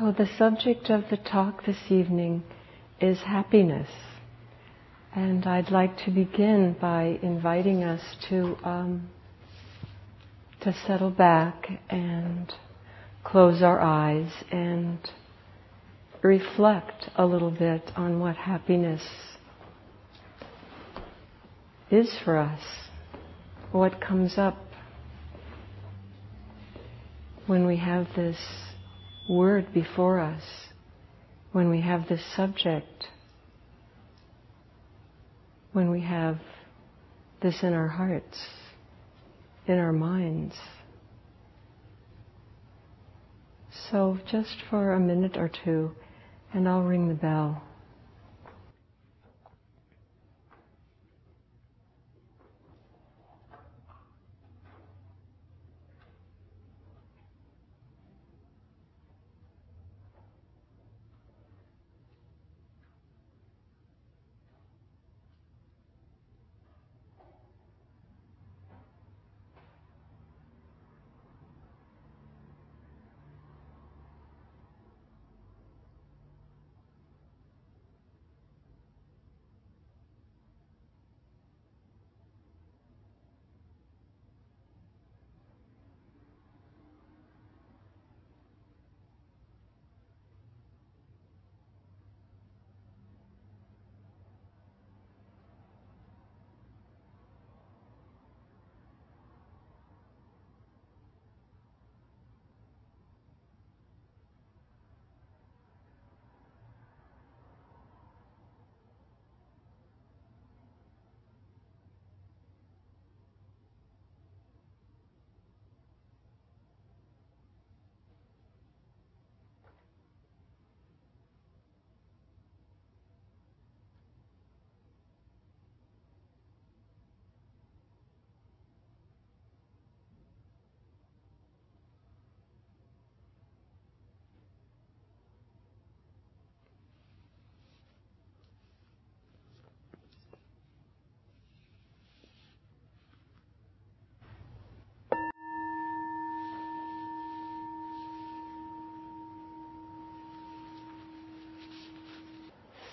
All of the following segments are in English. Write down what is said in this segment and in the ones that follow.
So, the subject of the talk this evening is happiness. And I'd like to begin by inviting us to, um, to settle back and close our eyes and reflect a little bit on what happiness is for us, what comes up when we have this word before us, when we have this subject, when we have this in our hearts, in our minds. So, just for a minute or two, and I'll ring the bell.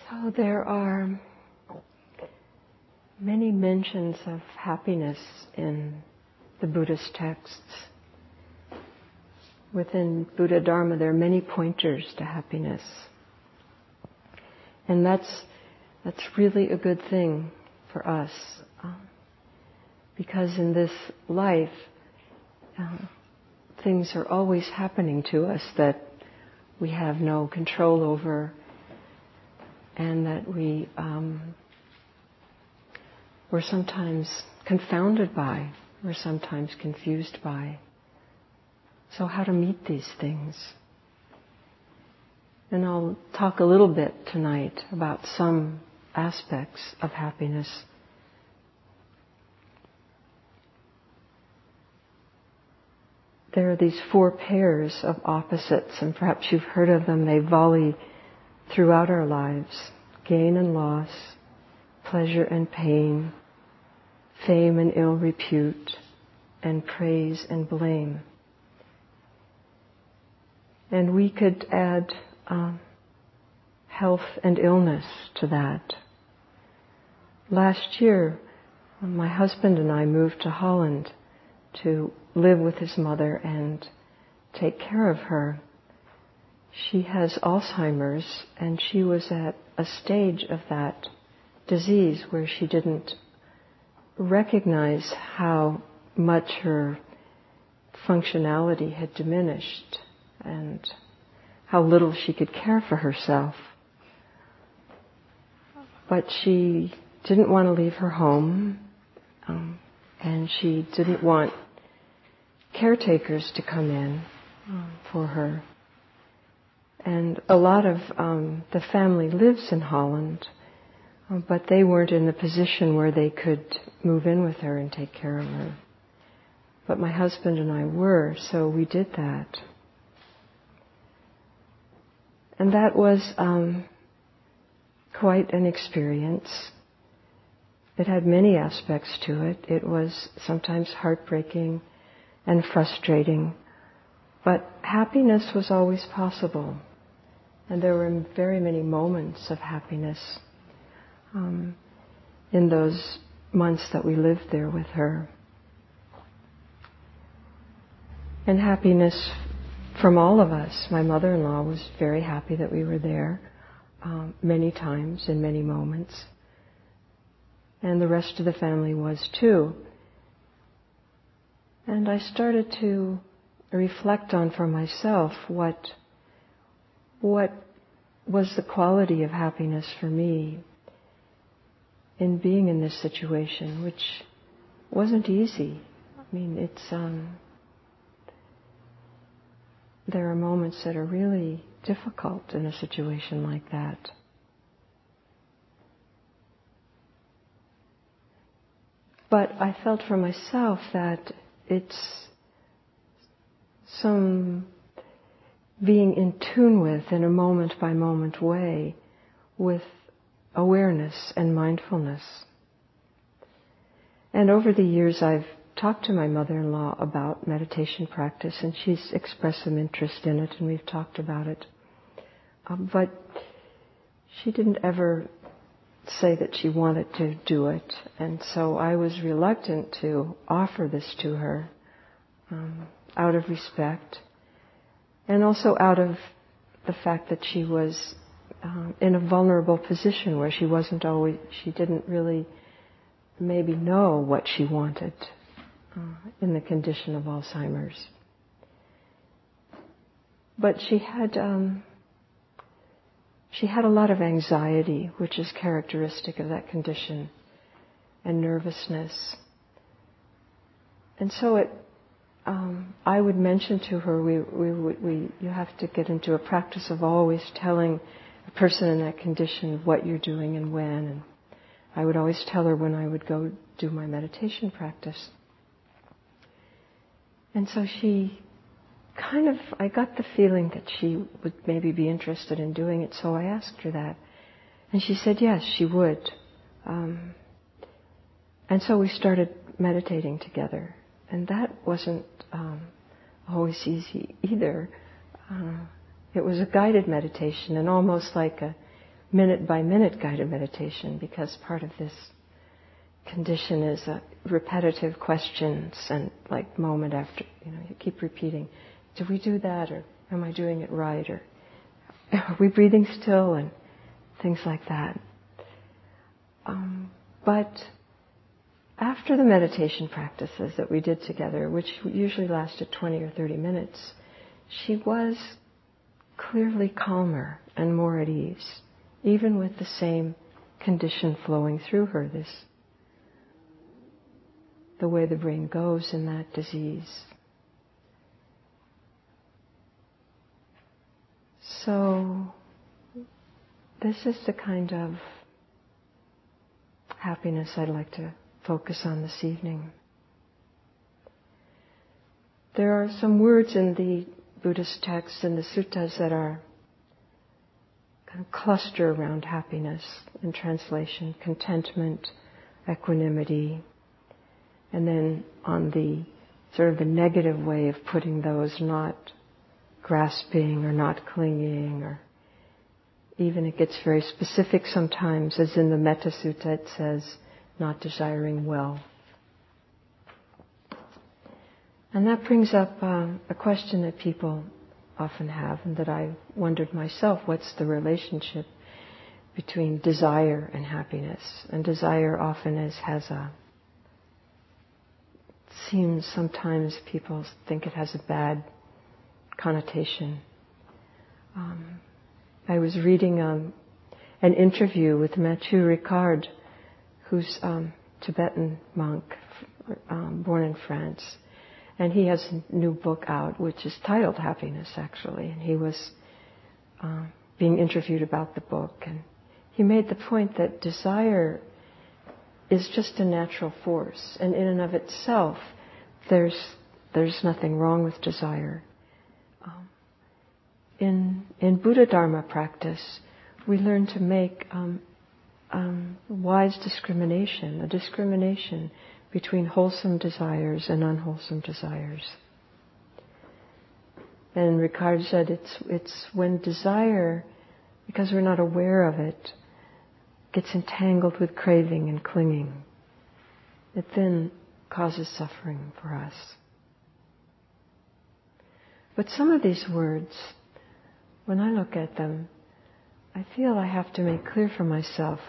So there are many mentions of happiness in the Buddhist texts. Within Buddha Dharma, there are many pointers to happiness. And that's, that's really a good thing for us. Uh, because in this life, uh, things are always happening to us that we have no control over and that we um, we're sometimes confounded by, we're sometimes confused by. So, how to meet these things? And I'll talk a little bit tonight about some aspects of happiness. There are these four pairs of opposites, and perhaps you've heard of them. They volley throughout our lives gain and loss, pleasure and pain, fame and ill repute, and praise and blame. And we could add um, health and illness to that. Last year, my husband and I moved to Holland to live with his mother and take care of her. She has Alzheimer's and she was at a stage of that disease where she didn't recognize how much her functionality had diminished and how little she could care for herself. But she didn't want to leave her home, um, and she didn't want caretakers to come in um, for her. And a lot of um, the family lives in Holland, uh, but they weren't in the position where they could move in with her and take care of her. But my husband and I were, so we did that. And that was um, quite an experience. It had many aspects to it. It was sometimes heartbreaking and frustrating, but happiness was always possible And there were very many moments of happiness um, in those months that we lived there with her. And happiness from all of us. My mother in law was very happy that we were there um, many times in many moments. And the rest of the family was too. And I started to reflect on for myself what, what was the quality of happiness for me in being in this situation, which wasn't easy. I mean, it's, um, there are moments that are really difficult in a situation like that. But I felt for myself that it's some being in tune with in a moment by moment way with awareness and mindfulness. And over the years, I've talked to my mother-in-law about meditation practice, and she's expressed some interest in it, and we've talked about it. Um, but she didn't ever say that she wanted to do it, and so I was reluctant to offer this to her um, out of respect, and also out of the fact that she was um, in a vulnerable position where she wasn't always, she didn't really maybe know what she wanted uh, in the condition of Alzheimer's. But she had um, she had a lot of anxiety, which is characteristic of that condition, and nervousness. And so it, um, I would mention to her, we, we, we, you have to get into a practice of always telling a person in that condition what you're doing and when. And I would always tell her when I would go do my meditation practice. And so she kind of, I got the feeling that she would maybe be interested in doing it, so I asked her that. And she said yes, she would. Um, and so we started meditating together. And that wasn't um, always easy either. Uh, it was a guided meditation and almost like a minute by minute guided meditation because part of this condition is repetitive questions and like moment after, you know, you keep repeating, do we do that or am I doing it right or are we breathing still and things like that. Um, but after the meditation practices that we did together, which usually lasted 20 or 30 minutes, she was clearly calmer and more at ease, even with the same condition flowing through her, this the way the brain goes in that disease. So, this is the kind of happiness I'd like to focus on this evening. There are some words in the Buddhist texts and the suttas that are kind of cluster around happiness in translation, contentment, equanimity, and then on the sort of the negative way of putting those, not grasping or not clinging or even it gets very specific sometimes, as in the Metta Sutta it says, not desiring well. And that brings up uh, a question that people often have and that I wondered myself, what's the relationship between desire and happiness? And desire often is, has a seems sometimes people think it has a bad connotation. Um, I was reading um, an interview with Matthieu Ricard, who's um, Tibetan monk, um, born in France, and he has a new book out which is titled Happiness, actually, and he was uh, being interviewed about the book, and he made the point that desire is just a natural force, and in and of itself, there's there's nothing wrong with desire. Um, in in Buddha Dharma practice, we learn to make um, um, wise discrimination, a discrimination between wholesome desires and unwholesome desires. And Ricard said it's it's when desire because we're not aware of it, gets entangled with craving and clinging. It then causes suffering for us. But some of these words, when I look at them, I feel I have to make clear for myself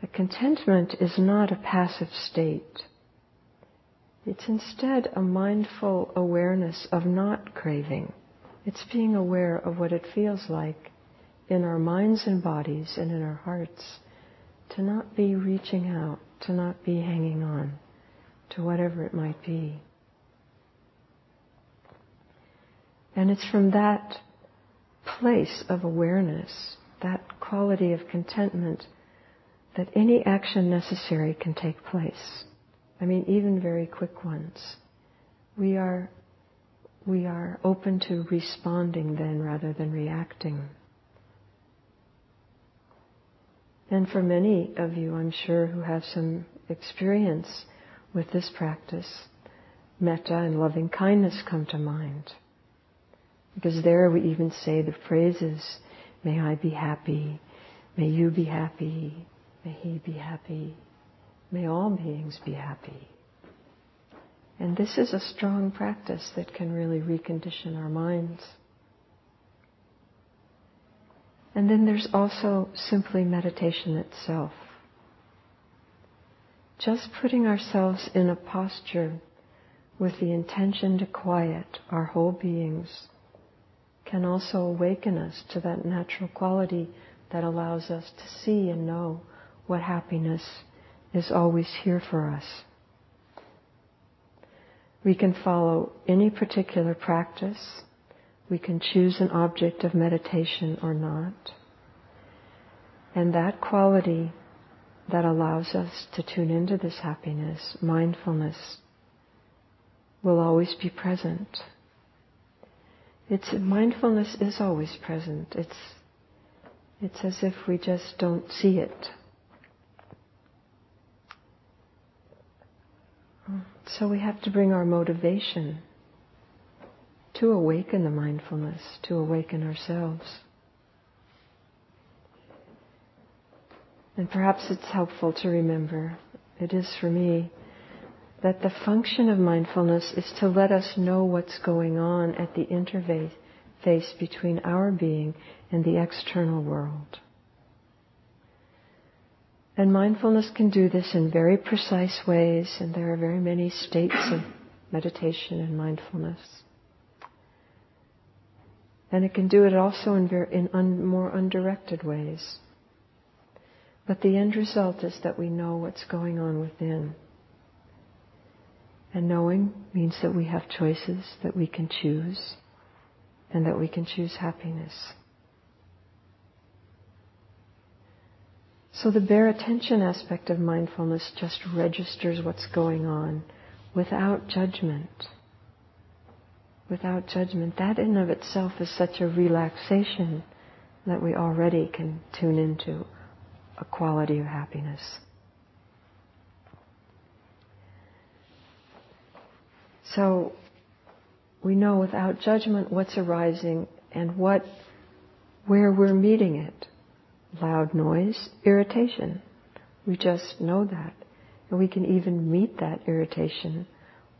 that contentment is not a passive state. It's instead a mindful awareness of not craving. It's being aware of what it feels like in our minds and bodies and in our hearts to not be reaching out, to not be hanging on to whatever it might be. And it's from that place of awareness, that quality of contentment, that any action necessary can take place. I mean, even very quick ones. We are, we are open to responding then rather than reacting. And for many of you, I'm sure, who have some experience with this practice, metta and loving kindness come to mind. Because there we even say the phrases, may I be happy, may you be happy, may he be happy, may all beings be happy. And this is a strong practice that can really recondition our minds. And then there's also simply meditation itself. Just putting ourselves in a posture with the intention to quiet our whole beings can also awaken us to that natural quality that allows us to see and know what happiness is always here for us. We can follow any particular practice. We can choose an object of meditation or not. And that quality that allows us to tune into this happiness, mindfulness, will always be present. It's mindfulness is always present. It's it's as if we just don't see it. So we have to bring our motivation to awaken the mindfulness, to awaken ourselves. And perhaps it's helpful to remember, it is for me, that the function of mindfulness is to let us know what's going on at the interface between our being and the external world. And mindfulness can do this in very precise ways, and there are very many states of meditation and mindfulness. And it can do it also in, very, in un, more undirected ways. But the end result is that we know what's going on within. And knowing means that we have choices, that we can choose, and that we can choose happiness. So the bare attention aspect of mindfulness just registers what's going on without judgment. Without judgment. That in of itself is such a relaxation that we already can tune into a quality of happiness. So we know without judgment what's arising and what, where we're meeting it. Loud noise, irritation. We just know that. And we can even meet that irritation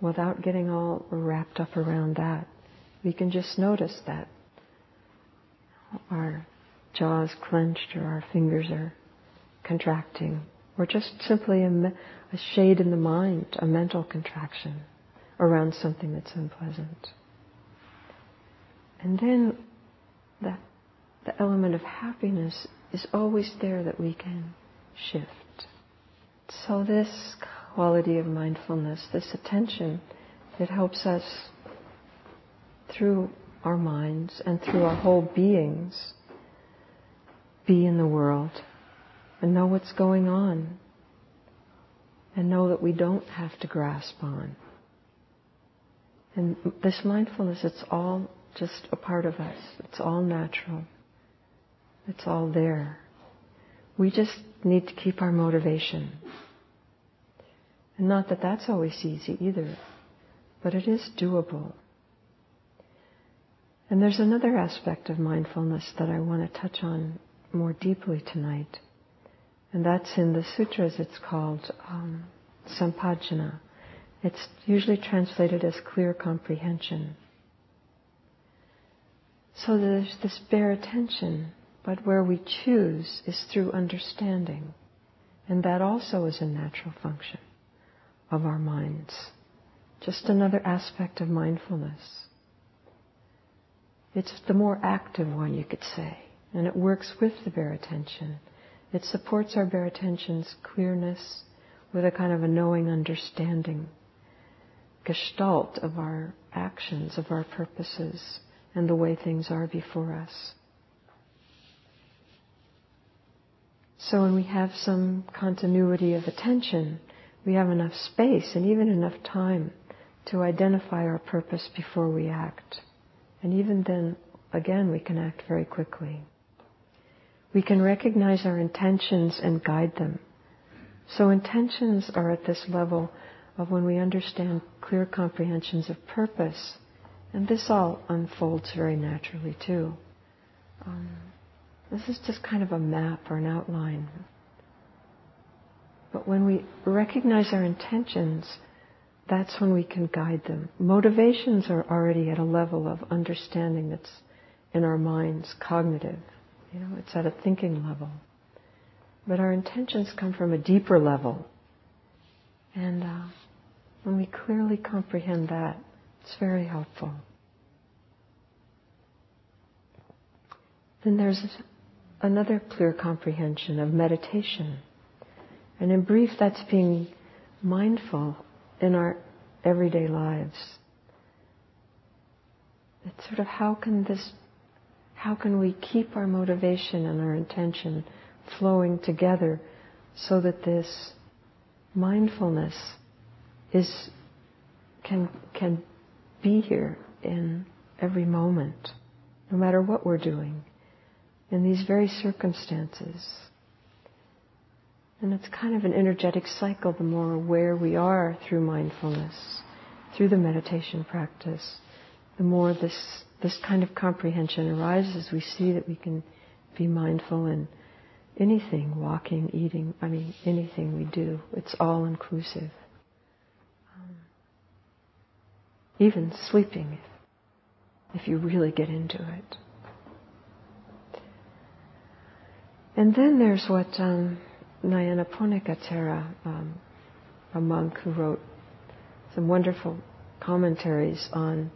without getting all wrapped up around that. We can just notice that our jaws clenched or our fingers are contracting, or just simply a, a shade in the mind, a mental contraction around something that's unpleasant. And then the, the element of happiness is always there that we can shift. So this quality of mindfulness, this attention, it helps us through our minds and through our whole beings be in the world and know what's going on and know that we don't have to grasp on. And this mindfulness, it's all just a part of us. It's all natural. It's all there. We just need to keep our motivation. And not that that's always easy either, but it is doable. And there's another aspect of mindfulness that I want to touch on more deeply tonight. And that's in the sutras, it's called um, Sampajana. It's usually translated as clear comprehension. So there's this bare attention, but where we choose is through understanding. And that also is a natural function of our minds. Just another aspect of mindfulness. It's the more active one, you could say, and it works with the bare attention. It supports our bare attention's clearness with a kind of a knowing understanding, gestalt of our actions, of our purposes, and the way things are before us. So when we have some continuity of attention, we have enough space and even enough time to identify our purpose before we act. And even then, again, we can act very quickly. We can recognize our intentions and guide them. So intentions are at this level of when we understand clear comprehensions of purpose, and this all unfolds very naturally too. Um, this is just kind of a map or an outline. But when we recognize our intentions, that's when we can guide them. Motivations are already at a level of understanding that's in our minds, cognitive. You know, it's at a thinking level. But our intentions come from a deeper level. And uh, when we clearly comprehend that, it's very helpful. Then there's another clear comprehension of meditation. And in brief, that's being mindful in our everyday lives. It's sort of how can this, how can we keep our motivation and our intention flowing together so that this mindfulness is, can, can be here in every moment, no matter what we're doing, in these very circumstances. And it's kind of an energetic cycle the more aware we are through mindfulness, through the meditation practice, the more this, this kind of comprehension arises. We see that we can be mindful in anything, walking, eating, I mean, anything we do. It's all inclusive. Even sleeping, if you really get into it. And then there's what um, Nyanaponika Thera, um, a monk who wrote some wonderful commentaries on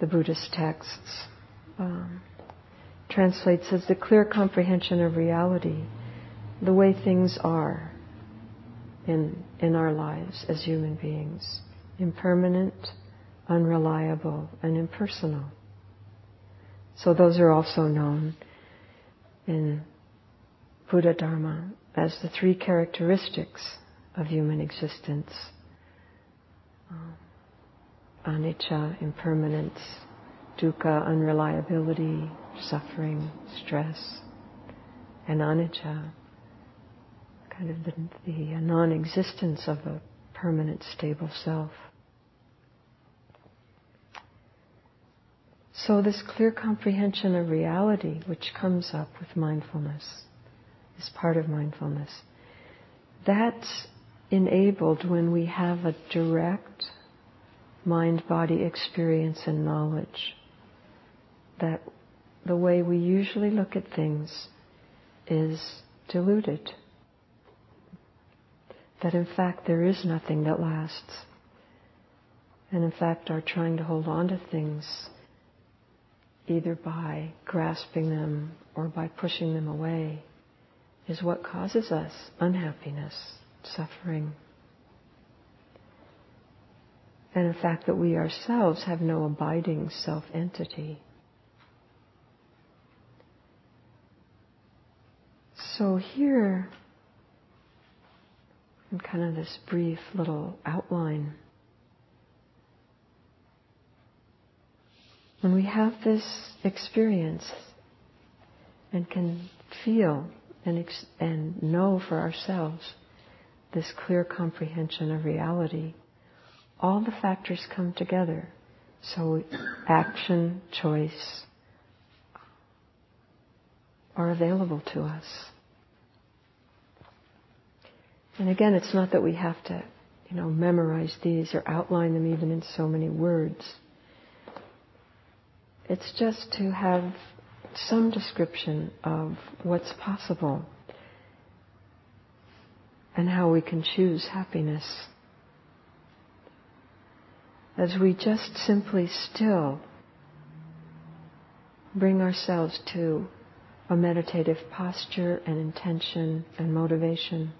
the Buddhist texts, um, translates as the clear comprehension of reality, the way things are in, in our lives as human beings impermanent, unreliable, and impersonal. So those are also known in Buddha Dharma as the three characteristics of human existence um, anicca, impermanence, dukkha, unreliability, suffering, stress, and anatta, kind of the, the non existence of a permanent, stable self. So, this clear comprehension of reality, which comes up with mindfulness, is part of mindfulness. That's enabled when we have a direct mind body experience and knowledge that the way we usually look at things is diluted. That in fact there is nothing that lasts. And in fact, our trying to hold on to things either by grasping them or by pushing them away is what causes us unhappiness, suffering. And the fact, that we ourselves have no abiding self entity. So, here, in kind of this brief little outline, when we have this experience and can feel and, ex- and know for ourselves this clear comprehension of reality, all the factors come together. So, action, choice, are available to us. And again, it's not that we have to, you know, memorize these or outline them even in so many words. It's just to have some description of what's possible and how we can choose happiness. As we just simply still bring ourselves to a meditative posture and intention and motivation,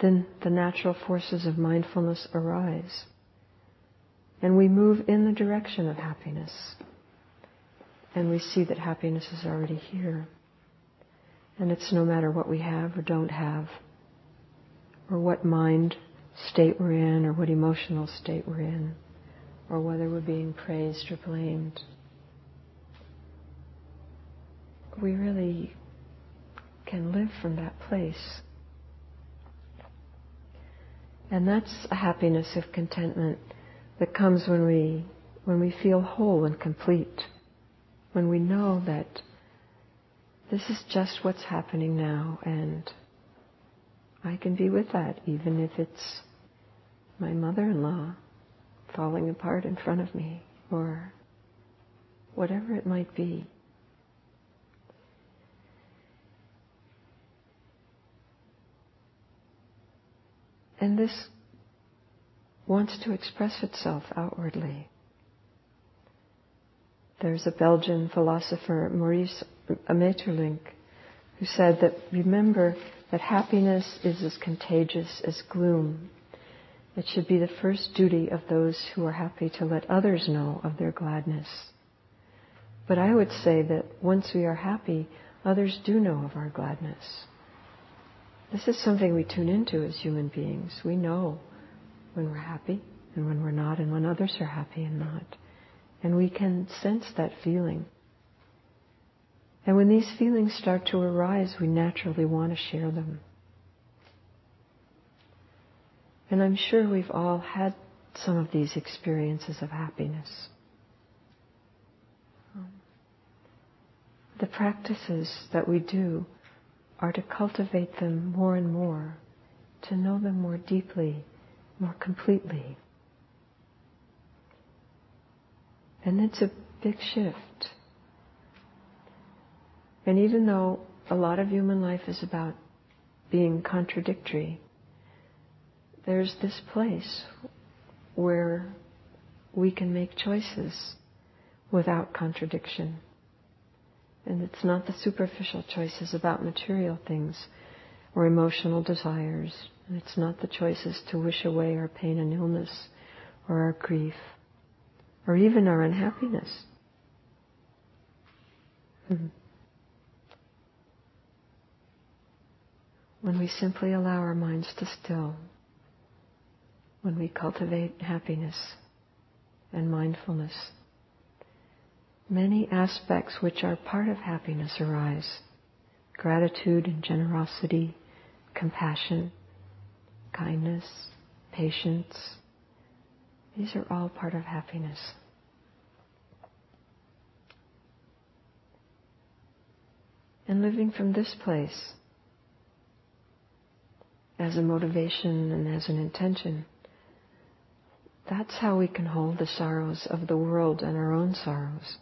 then the natural forces of mindfulness arise. And we move in the direction of happiness. And we see that happiness is already here. And it's no matter what we have or don't have, or what mind state we're in, or what emotional state we're in, or whether we're being praised or blamed. We really can live from that place. And that's a happiness of contentment that comes when we when we feel whole and complete, when we know that this is just what's happening now and I can be with that even if it's my mother-in-law falling apart in front of me or whatever it might be. And this wants to express itself outwardly. There's a Belgian philosopher, Maurice Maeterlinck, who said that remember that happiness is as contagious as gloom. It should be the first duty of those who are happy to let others know of their gladness. But I would say that once we are happy, others do know of our gladness. This is something we tune into as human beings. We know when we're happy and when we're not, and when others are happy and not. And we can sense that feeling. And when these feelings start to arise, we naturally want to share them. And I'm sure we've all had some of these experiences of happiness. The practices that we do are to cultivate them more and more, to know them more deeply, more completely. And it's a big shift. And even though a lot of human life is about being contradictory, there's this place where we can make choices without contradiction. And it's not the superficial choices about material things or emotional desires. It's not the choices to wish away our pain and illness or our grief or even our unhappiness. Mm-hmm. When we simply allow our minds to still, when we cultivate happiness and mindfulness, many aspects which are part of happiness arise gratitude and generosity, compassion, kindness, patience. These are all part of happiness. And living from this place as a motivation and as an intention, that's how we can hold the sorrows of the world and our own sorrows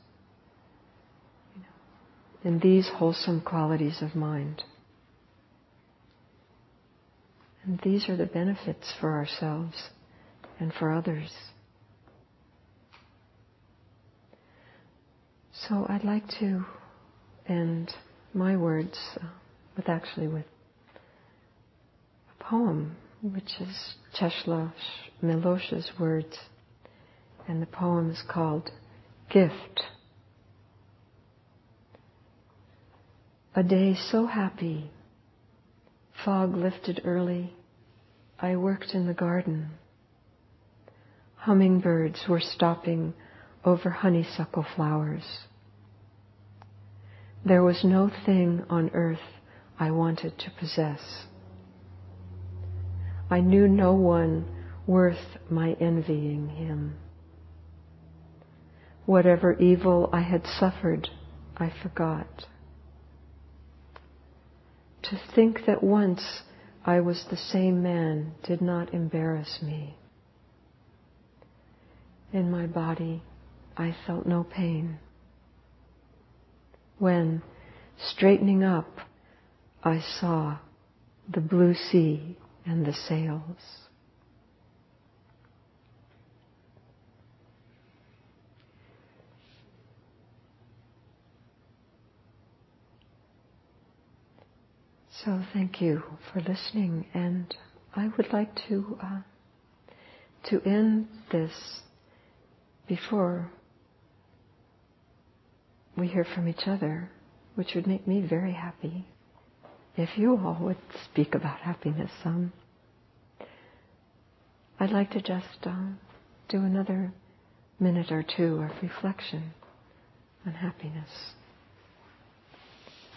in these wholesome qualities of mind. And these are the benefits for ourselves and for others. So I'd like to end my words uh, with actually with a poem, which is Czesław Milosz's words, and the poem is called Gift. A day so happy. Fog lifted early. I worked in the garden. Hummingbirds were stopping over honeysuckle flowers. There was no thing on earth I wanted to possess. I knew no one worth my envying him. Whatever evil I had suffered, I forgot. to think that once I was the same man did not embarrass me. In my body, I felt no pain. When, straightening up, I saw the blue sea and the sails. So thank you for listening, and I would like to uh, to end this before we hear from each other, which would make me very happy if you all would speak about happiness some. I'd like to just um, do another minute or two of reflection on happiness.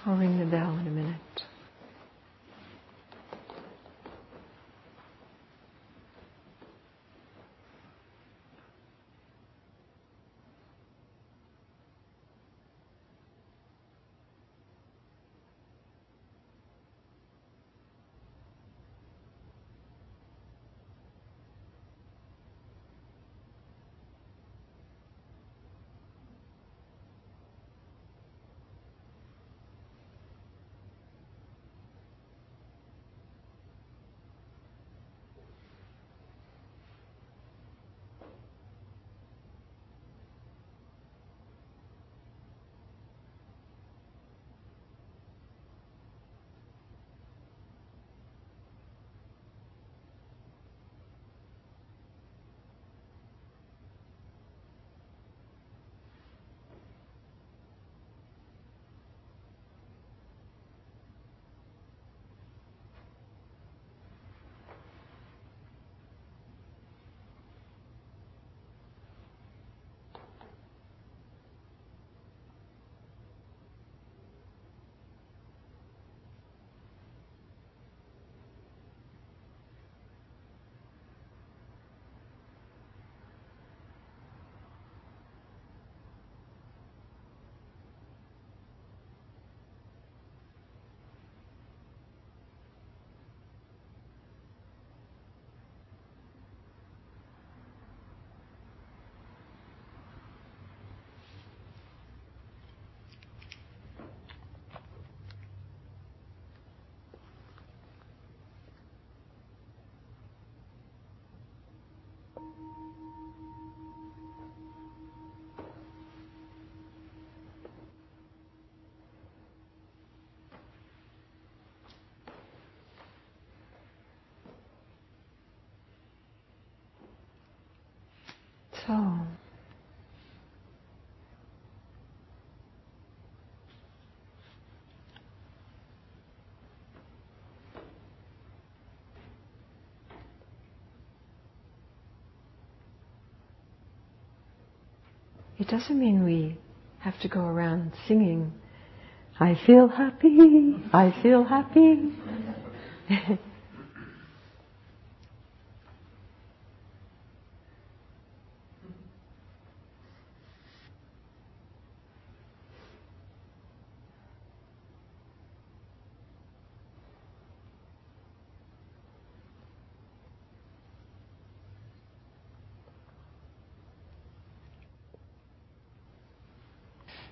I'll ring the bell in a minute. It doesn't mean we have to go around singing, I feel happy, I feel happy.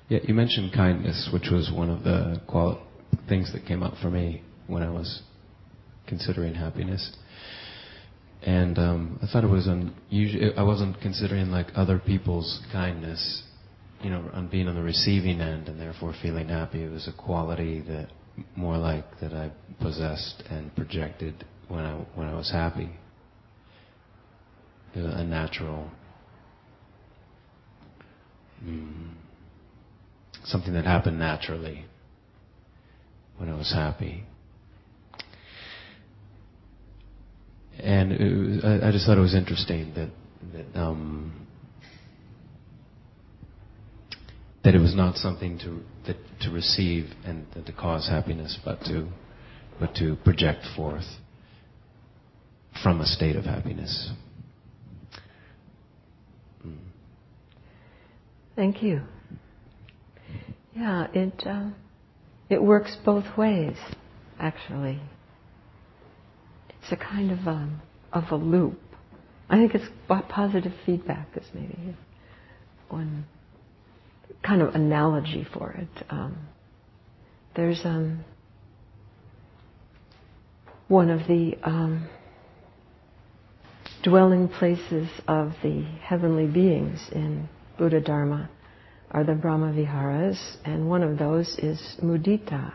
Yeah, you mentioned kindness, which was one of the things that came up for me when I was considering happiness. And um, I thought it was unusual. I wasn't considering like other people's kindness, you know, on being on the receiving end and therefore feeling happy. It was a quality that more like that I possessed and projected when I when I was happy. A natural. Mm, something that happened naturally when I was happy. And was, I, just thought it was interesting that that, um, that it was not something to that, to receive and to cause happiness, but to but to project forth from a state of happiness. Thank you. Yeah, it uh, it works both ways. actually. It's a kind of a, of a loop. I think it's positive feedback is maybe one kind of analogy for it. Um, there's um, one of the um, dwelling places of the heavenly beings in Buddha Dharma are the Brahma Viharas, and one of those is mudita,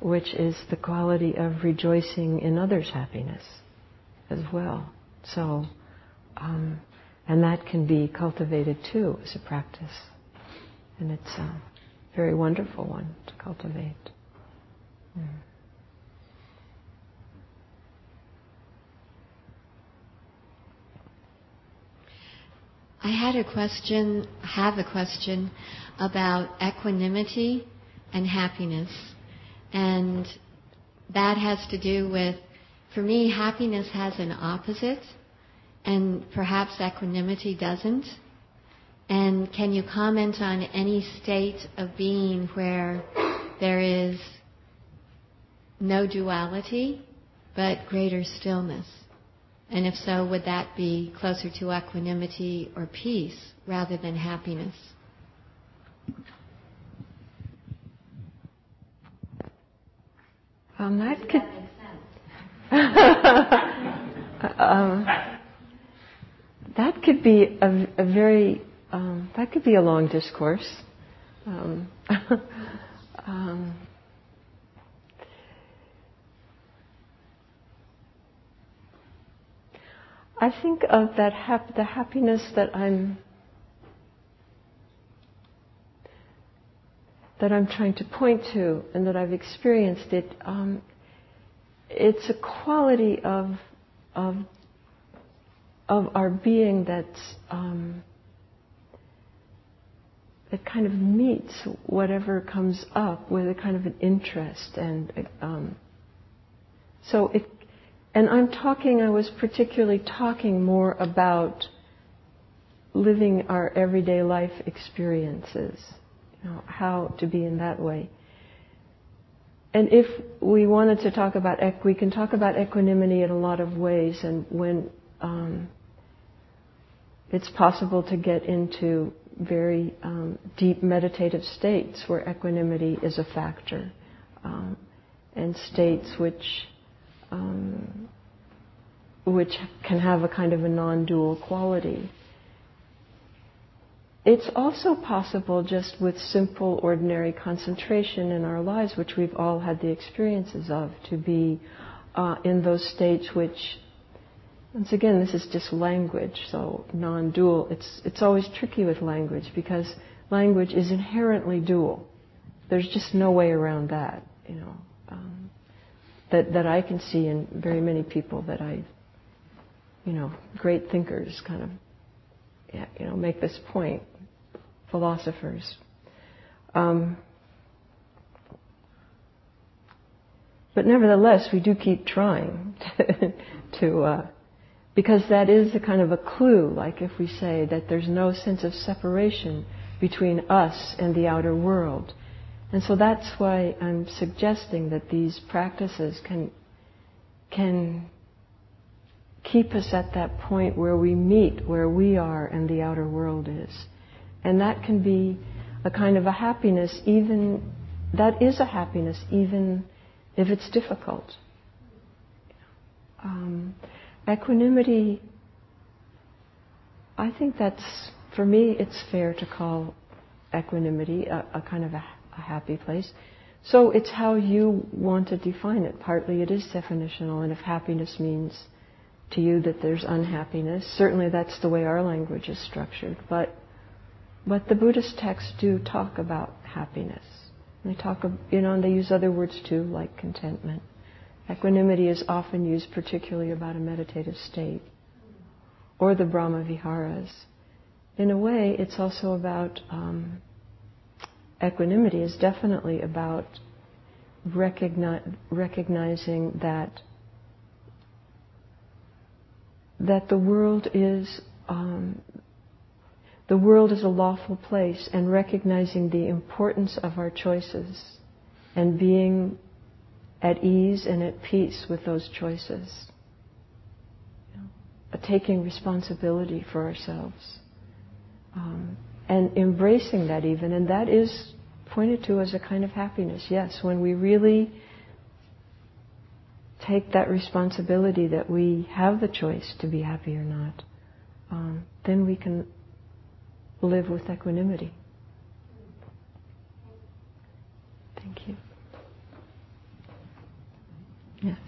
which is the quality of rejoicing in others' happiness as well. So, um, and that can be cultivated too as a practice. And it's a very wonderful one to cultivate. Mm. I had a question, have a question about equanimity and happiness. And that has to do with, for me, happiness has an opposite, and perhaps equanimity doesn't. And can you comment on any state of being where there is no duality, but greater stillness? And if so, would that be closer to equanimity or peace rather than happiness? Um, that could. um, that could be a, a very. Um, that could be a long discourse. Um, um I think of that hap- the happiness that I'm that I'm trying to point to and that I've experienced it. Um, it's a quality of of of our being that's um, that kind of meets whatever comes up with a kind of an interest and um, so it and I'm talking, I was particularly talking more about living our everyday life experiences, you know, how to be in that way. And if we wanted to talk about, we can talk about equanimity in a lot of ways, and when um, it's possible to get into very um, deep meditative states where equanimity is a factor, um, and states which um, which can have a kind of a non-dual quality. It's also possible just with simple, ordinary concentration in our lives, which we've all had the experiences of, to be uh, in those states which, once again, this is just language, so non-dual. It's it's always tricky with language because language is inherently dual. There's just no way around that, you know. Um, that, that I can see in very many people that I, you know, great thinkers kind of, you know, make this point, philosophers. Um, but nevertheless, we do keep trying to, to uh, because that is a kind of a clue, like if we say that there's no sense of separation between us and the outer world and so that's why I'm suggesting that these practices can, can keep us at that point where we meet where we are and the outer world is. And that can be a kind of a happiness, even, that is a happiness, even if it's difficult. Um, equanimity, I think that's, for me, it's fair to call equanimity a, a kind of a a happy place. So it's how you want to define it. Partly it is definitional, and if happiness means to you that there's unhappiness, certainly that's the way our language is structured. But but the Buddhist texts do talk about happiness. They talk, you know, and they use other words too, like contentment. Equanimity is often used particularly about a meditative state, or the Brahma Viharas. In a way, it's also about um, equanimity is definitely about recogni- recognizing that that the world is um, the world is a lawful place and recognizing the importance of our choices and being at ease and at peace with those choices. Taking responsibility for ourselves. Um, and embracing that even, and that is pointed to as a kind of happiness. Yes, when we really take that responsibility that we have the choice to be happy or not, um, then we can live with equanimity. Thank you. Yes.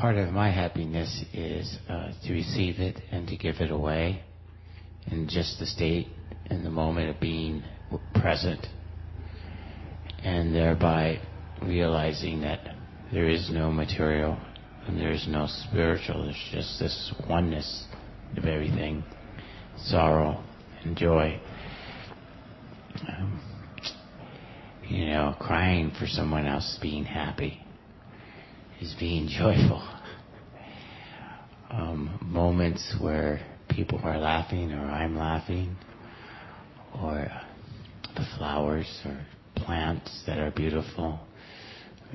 Part of my happiness is uh, to receive it and to give it away, and just the state and the moment of being present, and thereby realizing that there is no material and there is no spiritual. There's just this oneness of everything, sorrow and joy. Um, you know, crying for someone else being happy is being joyful. Um, moments where people are laughing or I'm laughing or the flowers or plants that are beautiful,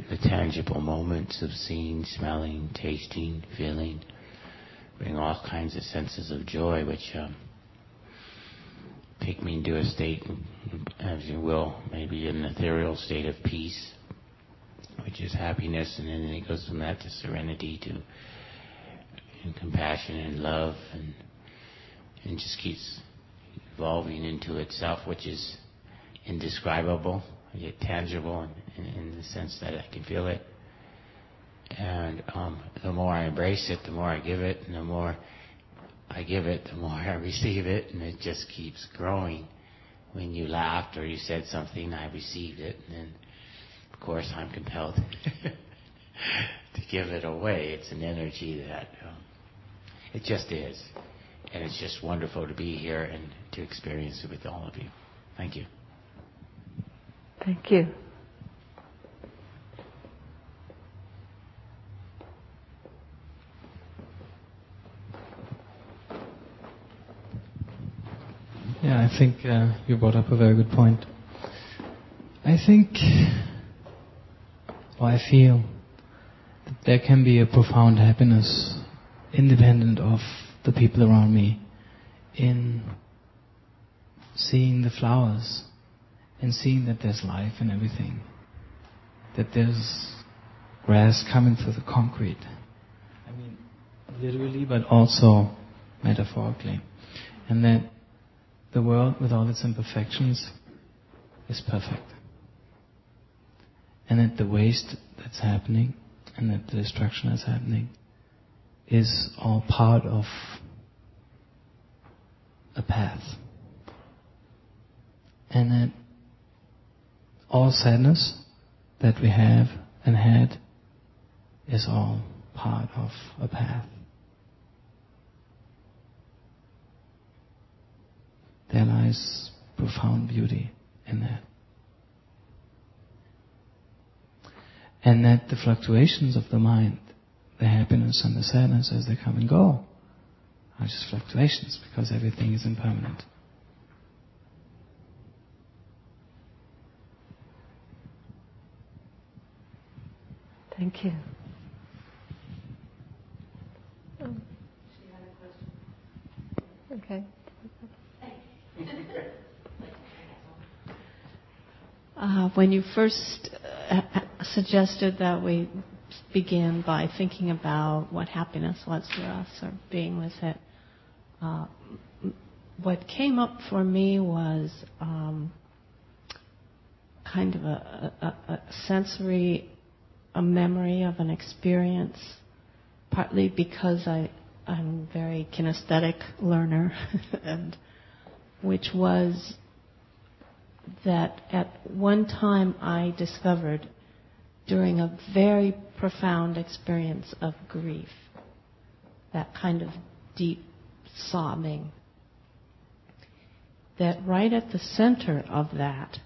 the tangible moments of seeing, smelling, tasting, feeling, bring all kinds of senses of joy, which um, take me into a state, as you will, maybe an ethereal state of peace, which is happiness, and then it goes from that to serenity to and compassion and love, and and just keeps evolving into itself, which is indescribable, yet tangible in, in, the sense that I can feel it. And um, the more I embrace it, the more I give it, and the more I give it, the more I receive it, and it just keeps growing. When you laughed or you said something, I received it, and then, of course, I'm compelled to give it away. It's an energy that um, it just is, and it's just wonderful to be here and to experience it with all of you. Thank you. Thank you. Yeah, I think uh, you brought up a very good point. I think, or I feel, that there can be a profound happiness independent of the people around me in seeing the flowers and seeing that there's life in everything, that there's grass coming through the concrete. I mean, literally, but also metaphorically. And that the world, with all its imperfections, is perfect. And that the waste that's happening and that the destruction that's happening is all part of a path. And that all sadness that we have and had is all part of a path. There lies profound beauty in that. And that the fluctuations of the mind, the happiness and the sadness as they come and go, are just fluctuations because everything is impermanent. Thank you. Okay. Uh, when you first uh, suggested that we begin by thinking about what happiness was for us or being with it, uh, what came up for me was um, kind of a, a, a sensory, a memory of an experience, partly because I, I'm a very kinesthetic learner, and which was that at one time I discovered during a very profound experience of grief, that kind of deep sobbing, that right at the center of that,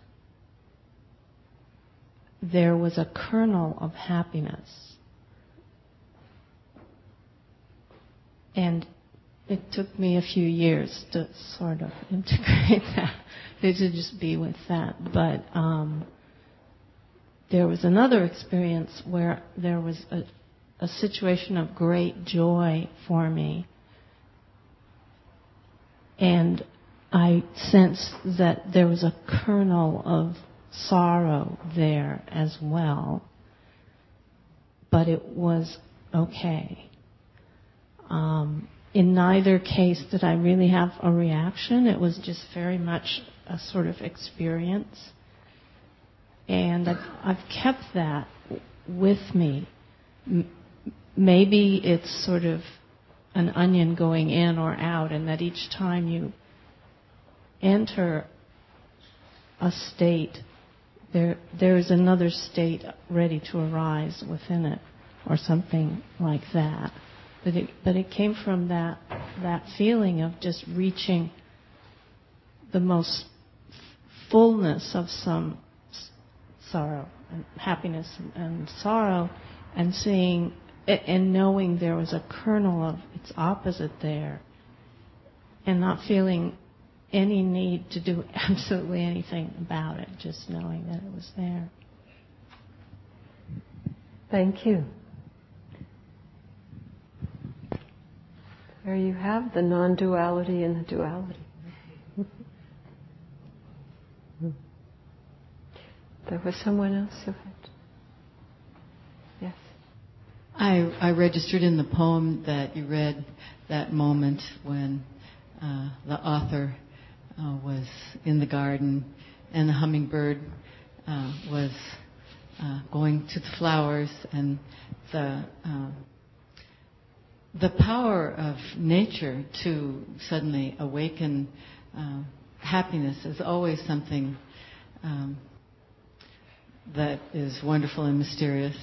there was a kernel of happiness. And it took me a few years to sort of integrate that, to just be with that. But um, there was another experience where there was a, a situation of great joy for me. And I sensed that there was a kernel of sorrow there as well. But it was okay. Um, in neither case did I really have a reaction. It was just very much a sort of experience. And I've, I've kept that with me. Maybe it's sort of an onion going in or out, and that each time you enter a state, there there is another state ready to arise within it, or something like that. But it but it came from that that feeling of just reaching the most fullness of some sorrow and happiness and sorrow, and seeing and knowing there was a kernel of its opposite there, and not feeling any need to do absolutely anything about it, just knowing that it was there. Thank you. There you have the non duality and the duality. there was someone else who had. Yes. I, I registered in the poem that you read that moment when uh, the author uh, was in the garden and the hummingbird uh, was uh, going to the flowers and the uh, the power of nature to suddenly awaken uh, happiness is always something um, that is wonderful and mysterious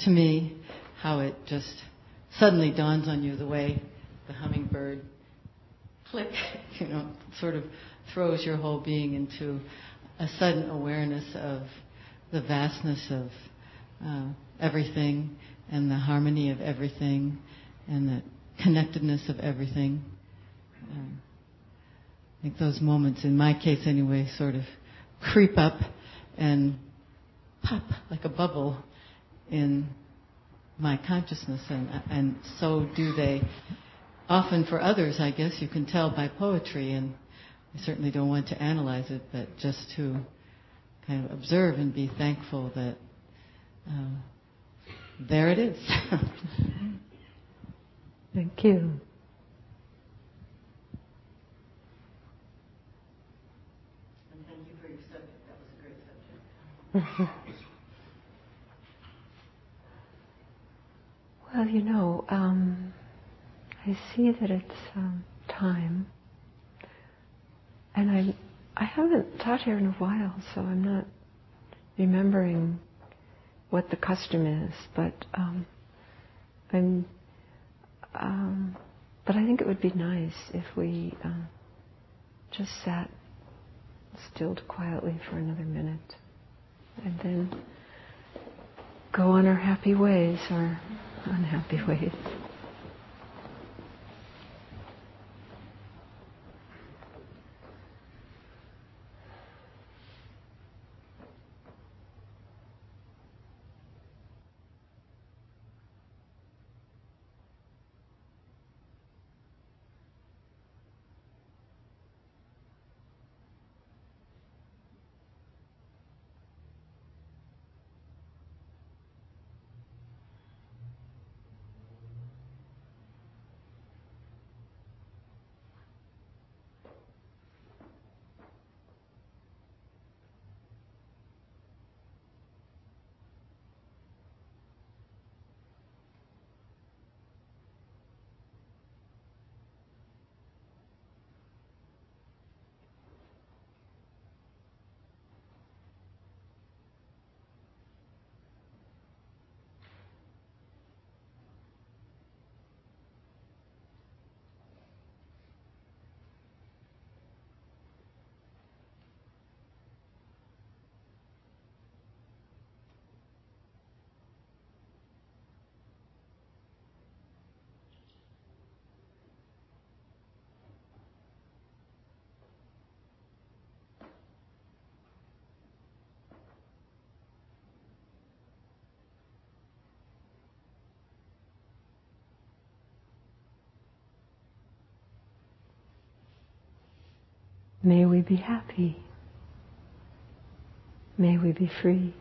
to me. How it just suddenly dawns on you the way the hummingbird click, you know, sort of throws your whole being into a sudden awareness of the vastness of uh, everything and the harmony of everything and the connectedness of everything. Um, I think those moments, in my case anyway, sort of creep up and pop like a bubble in my consciousness, and, and so do they often for others, I guess you can tell by poetry, and I certainly don't want to analyze it, but just to kind of observe and be thankful that uh, there it is. Thank you. And thank you for your subject. That was a great subject. well, you know, um, I see that it's um, time, and I I haven't taught here in a while, so I'm not remembering what the custom is, but um, I'm. Um, but I think it would be nice if we uh, just sat stilled quietly for another minute, and then go on our happy ways or unhappy ways. May we be happy. May we be free.